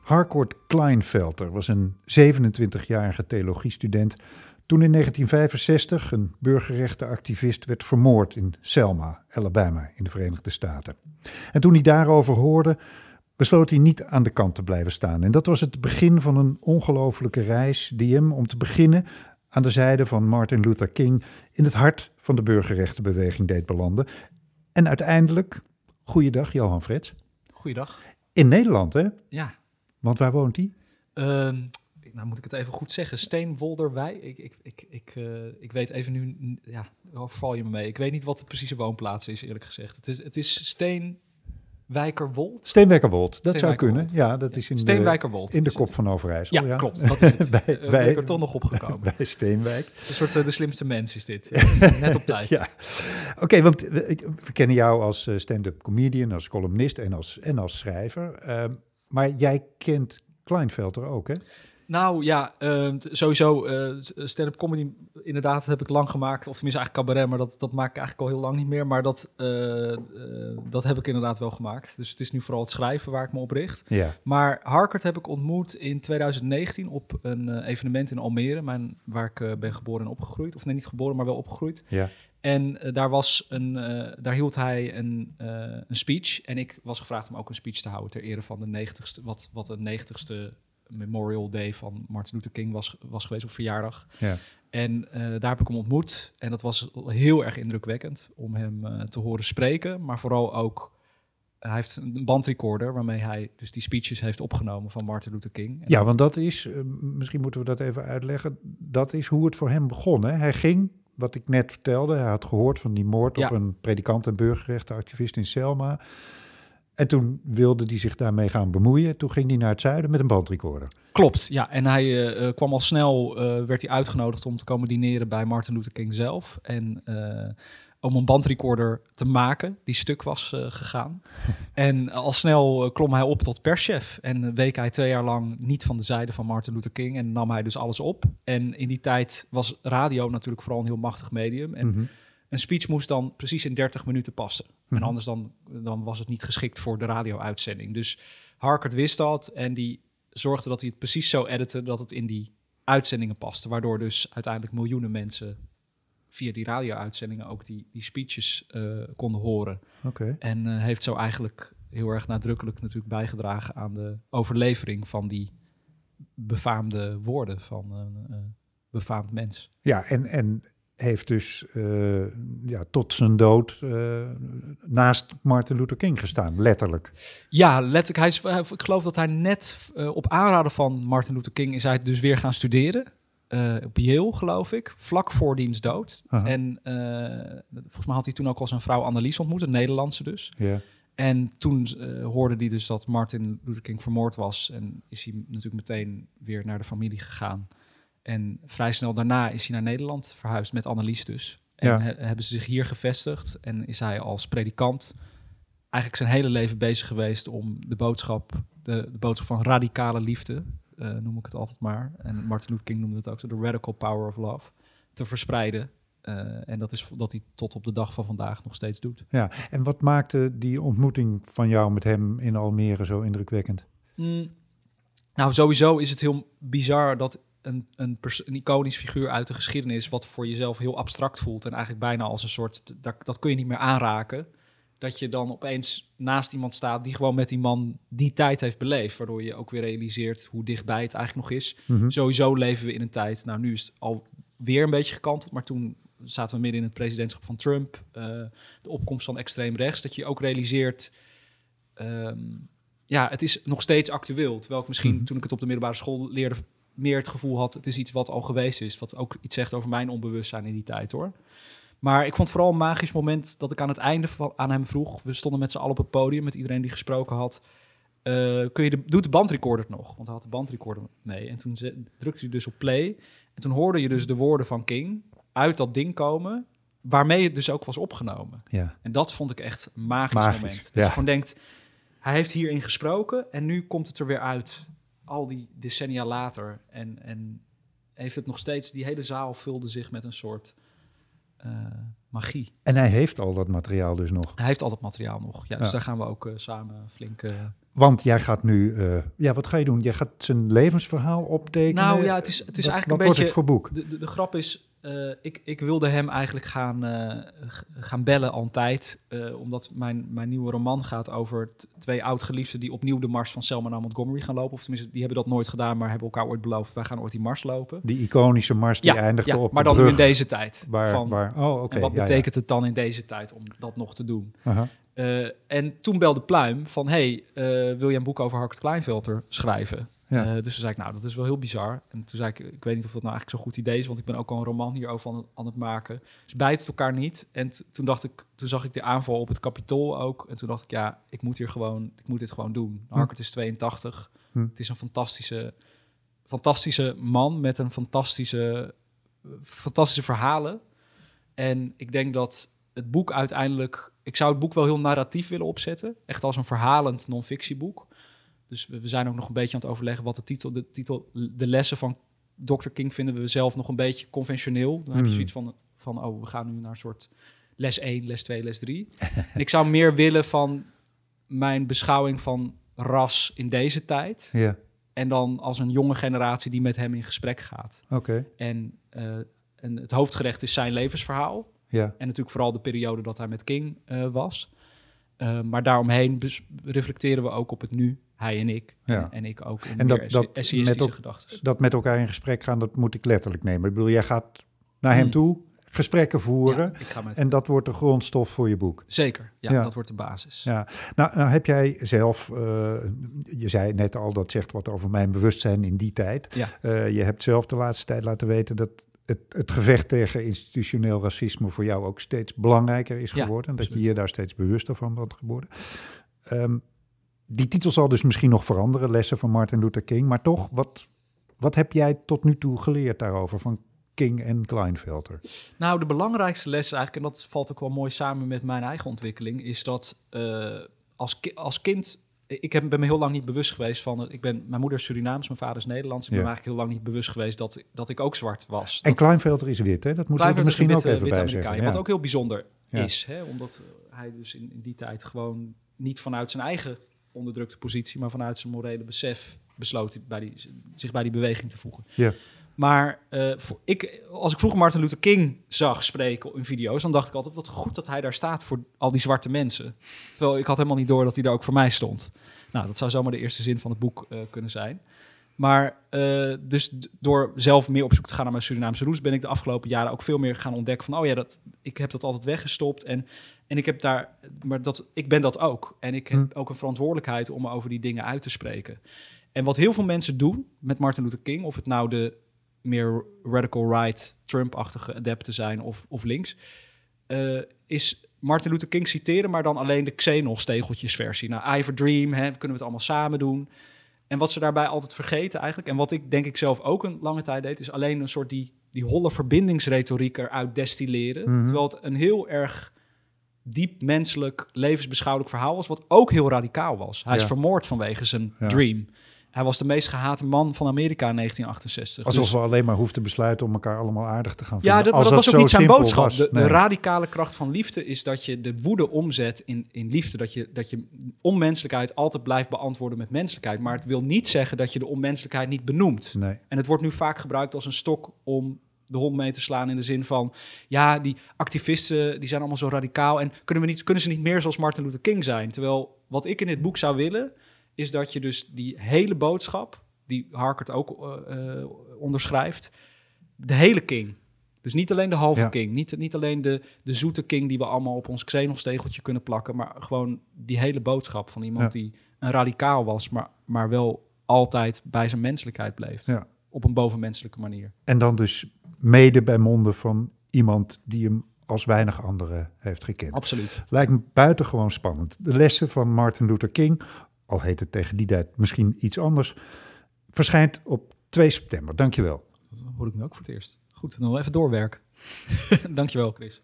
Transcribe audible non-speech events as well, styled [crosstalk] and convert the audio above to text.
Harcourt Kleinfelter was een 27-jarige theologiestudent toen in 1965 een burgerrechtenactivist werd vermoord in Selma, Alabama, in de Verenigde Staten. En toen hij daarover hoorde, besloot hij niet aan de kant te blijven staan. En dat was het begin van een ongelofelijke reis die hem, om te beginnen, aan de zijde van Martin Luther King in het hart van de burgerrechtenbeweging deed belanden. En uiteindelijk, goeiedag Johan Frits. Goeiedag. In Nederland, hè? Ja. Want waar woont hij? Ehm, nou moet ik het even goed zeggen. Steenwolderwij. Ik, ik, ik, ik, eh, ik weet even nu, ja, val je me mee. Ik weet niet wat de precieze woonplaats is, eerlijk gezegd. Het is, het is Steenwijkerwold. Steenwijkerwold, dat zou kunnen. Ja, dat is in de, in de kop van Overijssel. Ja, klopt. Dat is het. [laughs] bij, Eh, bij, er toch nog opgekomen. [laughs] bij Steenwijk. Het is een soort eh, de slimste mens is dit. [laughs] Net op tijd. Ja. Oké, want we, ik- we kennen jou als eh, stand-up comedian, als columnist en als, en als schrijver. Ehm, maar jij kent Kleinfelter ook, hè? Nou ja, eh, t- sowieso eh, stand-up comedy inderdaad heb ik lang gemaakt. Of tenminste eigenlijk cabaret, maar dat, dat maak ik eigenlijk al heel lang niet meer. Maar dat, eh, eh, dat heb ik inderdaad wel gemaakt. Dus het is nu vooral het schrijven waar ik me op richt. Ja. Maar Harkert heb ik ontmoet in 2019 op een evenement in Almere, mijn, waar ik ben geboren en opgegroeid. Of nee, niet geboren, maar wel opgegroeid. Ja. En daar, was een, daar hield hij een, een speech. En ik was gevraagd om ook een speech te houden ter ere van de 90ste, wat, wat de 90ste Memorial Day van Martin Luther King was, was geweest, of verjaardag. Ja. En eh, daar heb ik hem ontmoet. En dat was heel erg indrukwekkend om hem eh, te horen spreken. Maar vooral ook, hij heeft een bandrecorder waarmee hij dus die speeches heeft opgenomen van Martin Luther King. En ja, want dat is, eh, misschien moeten we dat even uitleggen, dat is hoe het voor hem begon. Hè? Hij ging, wat ik net vertelde, hij had gehoord van die moord Ja. op een predikant en burgerrechtenactivist in Selma. En toen wilde hij zich daarmee gaan bemoeien. Toen ging hij naar het zuiden met een bandrecorder. Klopt, ja. En hij eh, eh, kwam al snel, eh, werd hij uitgenodigd om te komen dineren bij Martin Luther King zelf. En om een bandrecorder te maken, die stuk was gegaan. [laughs] en al snel klom hij op tot perschef. En week hij twee jaar lang niet van de zijde van Martin Luther King. En nam hij dus alles op. En in die tijd was radio natuurlijk vooral een heel machtig medium. En Mhm. Een speech moest dan precies in 30 minuten passen. Mhm. En anders dan, dan was het niet geschikt voor de radio-uitzending. Dus Harkert wist dat en die zorgde dat hij het precies zo editte dat het in die uitzendingen paste. Waardoor dus uiteindelijk miljoenen mensen via die radio-uitzendingen ook die, die speeches eh, konden horen. Oké. En eh, heeft zo eigenlijk heel erg nadrukkelijk natuurlijk bijgedragen aan de overlevering van die befaamde woorden van een eh, befaamd mens. Ja, en, en heeft dus eh, ja, tot zijn dood eh, naast Martin Luther King gestaan, letterlijk. Ja, letterlijk. Hij is, hij- ik geloof dat hij net eh, op aanraden van Martin Luther King is hij dus weer gaan studeren. Eh, op Yale, geloof ik, vlak voor diens dood. En eh, volgens mij had hij toen ook al zijn vrouw Annelies ontmoet, een Nederlandse dus. Ja. En toen eh, hoorde hij dus dat Martin Luther King vermoord was. En is hij natuurlijk meteen weer naar de familie gegaan. En vrij snel daarna is hij naar Nederland verhuisd met Annelies dus. En Ja. he- hebben ze zich hier gevestigd en is hij als predikant eigenlijk zijn hele leven bezig geweest om de boodschap, de, de boodschap van radicale liefde, eh, noem ik het altijd maar. En Martin Luther King noemde het ook zo, de radical power of love, te verspreiden. Eh, en dat is dat hij tot op de dag van vandaag nog steeds doet. ja. En wat maakte die ontmoeting van jou met hem in Almere zo indrukwekkend? Mm. Nou, sowieso is het heel bizar dat een, een, een iconisch figuur uit de geschiedenis, wat voor jezelf heel abstract voelt en eigenlijk bijna als een soort, dat, dat kun je niet meer aanraken, dat je dan opeens naast iemand staat die gewoon met die man die tijd heeft beleefd, waardoor je ook weer realiseert hoe dichtbij het eigenlijk nog is. Mhm. Sowieso leven we in een tijd, nou nu is het alweer een beetje gekanteld, maar toen zaten we midden in het presidentschap van Trump, eh, de opkomst van extreem rechts, dat je ook realiseert, ehm, ja, het is nog steeds actueel. Terwijl ik misschien Mhm. toen ik het op de middelbare school leerde, meer het gevoel had, het is iets wat al geweest is, wat ook iets zegt over mijn onbewustzijn in die tijd hoor. Maar ik vond vooral een magisch moment dat ik aan het einde van, aan hem vroeg. We stonden met z'n allen op het podium, met iedereen die gesproken had. Eh, kun je de, doet de bandrecorder het nog? Want hij had de bandrecorder mee. En toen drukte hij dus op play. En toen hoorde je dus de woorden van King uit dat ding komen, waarmee het dus ook was opgenomen. Ja. En dat vond ik echt een magisch, Magisch, moment. Dat ja. je gewoon denkt, hij heeft hierin gesproken en nu komt het er weer uit. Al die decennia later. En, en heeft het nog steeds, die hele zaal vulde zich met een soort eh, magie. En hij heeft al dat materiaal dus nog. Hij heeft al dat materiaal nog. Ja, dus daar gaan we ook eh, samen flink... eh, Want jij gaat nu, ja, wat ga je doen? Jij gaat zijn levensverhaal optekenen. Nou ja, het is- het is Wat- eigenlijk wat een wordt beetje- het voor boek? De, de, de grap is, eh, ik, ik wilde hem eigenlijk gaan, eh, gaan bellen al een tijd. eh, omdat mijn, mijn nieuwe roman gaat over twee oud-geliefden... die opnieuw de mars van Selma naar Montgomery gaan lopen. Of tenminste, die hebben dat nooit gedaan... maar hebben elkaar ooit beloofd... wij gaan ooit die mars lopen. Die iconische mars die eindigde ja, op maar de dan nu in deze tijd. waar, van, waar, oh, oké. en wat ja, ja. betekent het dan in deze tijd om dat nog te doen? Eh, en toen belde Pluim van... hey, wil je een boek over Harkert Kleinvelter schrijven? Ja. Eh, dus toen zei ik, nou, dat is wel heel bizar. En toen zei ik, ik weet niet of dat nou eigenlijk zo'n goed idee is... want ik ben ook al een roman hierover aan het, aan het maken. Dus bijt het elkaar niet. En toen, dacht ik, toen zag ik de aanval op het kapitool ook. En toen dacht ik, ja, ik moet, hier gewoon, ik moet dit gewoon doen. Harkert is 82. Hm. Het is een fantastische, fantastische man met een fantastische, fantastische verhalen. En ik denk dat het boek uiteindelijk... Ik zou het boek wel heel narratief willen opzetten. Echt als een verhalend non-fictieboek. Dus we, we zijn ook nog een beetje aan het overleggen wat de titel... De, titel, de lessen van Dr. King vinden we zelf nog een beetje conventioneel. Dan heb je Mhm. zoiets van, van, oh, we gaan nu naar een soort les 1, les 2, les 3. en [laughs] ik zou meer willen van mijn beschouwing van ras in deze tijd. Ja, En dan als een jonge generatie die met hem in gesprek gaat. oké. En, eh, en het hoofdgerecht is zijn levensverhaal. Ja, En natuurlijk vooral de periode dat hij met King eh, was. Eh, maar daaromheen reflecteren we ook op het nu, hij en ik. Ja. En, en ik ook in En dat- met ook- gedachten. dat met elkaar in gesprek gaan, dat moet ik letterlijk nemen. Ik bedoel, jij gaat naar hem Hmm. toe, gesprekken voeren. Ja, ik ga met En dat wordt de grondstof voor je boek. Zeker, ja, Ja. dat wordt de basis. Ja, nou, nou heb jij zelf, eh, je zei net al, dat zegt wat over mijn bewustzijn in die tijd. Ja. Eh, je hebt zelf de laatste tijd laten weten dat het, het gevecht tegen institutioneel racisme voor jou ook steeds belangrijker is geworden. en dat je je daar steeds bewuster van bent geworden. Ehm, die titel zal dus misschien nog veranderen, lessen van Martin Luther King. Maar toch, wat, wat heb jij tot nu toe geleerd daarover van King en Kleinfelter? Nou, de belangrijkste les eigenlijk, en dat valt ook wel mooi samen met mijn eigen ontwikkeling, is dat eh, als, ki- als kind. Ik heb, ben me heel lang niet bewust geweest van. Ik ben, mijn moeder is Surinaams, mijn vader is Nederlands. Ik ben Ja. me eigenlijk heel lang niet bewust geweest dat, dat ik ook zwart was. En Dat- Kleinfelter is wit, hè? Dat er is een misschien ook even bij Amerikaan, zeggen. Wat Ja. ook heel bijzonder Ja. is, hè? omdat hij dus in, in die tijd gewoon niet vanuit zijn eigen onderdrukte positie, maar vanuit zijn morele besef besloot bij die, zich bij die beweging te voegen. Ja. Maar eh, voor, ik, als ik vroeger Martin Luther King zag spreken in video's, dan dacht ik altijd, wat goed dat hij daar staat voor al die zwarte mensen. Terwijl ik had helemaal niet door dat hij daar ook voor mij stond. Nou, dat zou zomaar de eerste zin van het boek eh, kunnen zijn. Maar eh, dus door zelf meer op zoek te gaan naar mijn Surinaamse roots, ben ik de afgelopen jaren ook veel meer gaan ontdekken van, oh ja, dat, ik heb dat altijd weggestopt en, en ik heb daar, maar dat, ik ben dat ook. En ik heb Hm. ook een verantwoordelijkheid om me over die dingen uit te spreken. En wat heel veel mensen doen met Martin Luther King, of het nou de meer radical right, Trump-achtige adepten zijn of, of links, eh, is Martin Luther King citeren, maar dan alleen de Xenos-tegeltjesversie. Nou, I have a dream, hè, kunnen we het allemaal samen doen. En wat ze daarbij altijd vergeten eigenlijk, en wat ik denk ik zelf ook een lange tijd deed, is alleen een soort die, die holle verbindingsretoriek eruit destilleren. Mhm. Terwijl het een heel erg diep menselijk, levensbeschouwelijk verhaal was, wat ook heel radicaal was. Hij is vermoord vanwege zijn Ja. dream. Hij was de meest gehate man van Amerika in 1968. Alsof Dus- we alleen maar hoefden te besluiten om elkaar allemaal aardig te gaan ja, vinden. dat, maar Als dat was ook niet zijn boodschap. was. De, de radicale kracht van liefde is dat je de woede omzet in, in liefde. Dat je, dat je onmenselijkheid altijd blijft beantwoorden met menselijkheid. Maar het wil niet zeggen dat je de onmenselijkheid niet benoemt. Nee. En het wordt nu vaak gebruikt als een stok om de hond mee te slaan in de zin van... ja, die activisten die zijn allemaal zo radicaal... en kunnen, we niet, kunnen ze niet meer zoals Martin Luther King zijn? Terwijl wat ik in dit boek zou willen... is dat je dus die hele boodschap... die Harkert ook eh, eh, onderschrijft... de hele King... Dus niet alleen de halve Ja. king, niet, niet alleen de, de zoete king die we allemaal op ons Xenos-tegeltje kunnen plakken, maar gewoon die hele boodschap van iemand Ja. die een radicaal was, maar, maar wel altijd bij zijn menselijkheid bleef. Ja. Op een bovenmenselijke manier. En dan dus mede bij monden van iemand die hem als weinig anderen heeft gekend. Absoluut. Lijkt me buitengewoon spannend. De lessen van Martin Luther King, al heet het tegen die tijd misschien iets anders, verschijnt op 2 september. Dankjewel. Dat hoor ik nu ook voor het eerst. Goed, dan wel even doorwerken. [laughs] Dankjewel, Chris.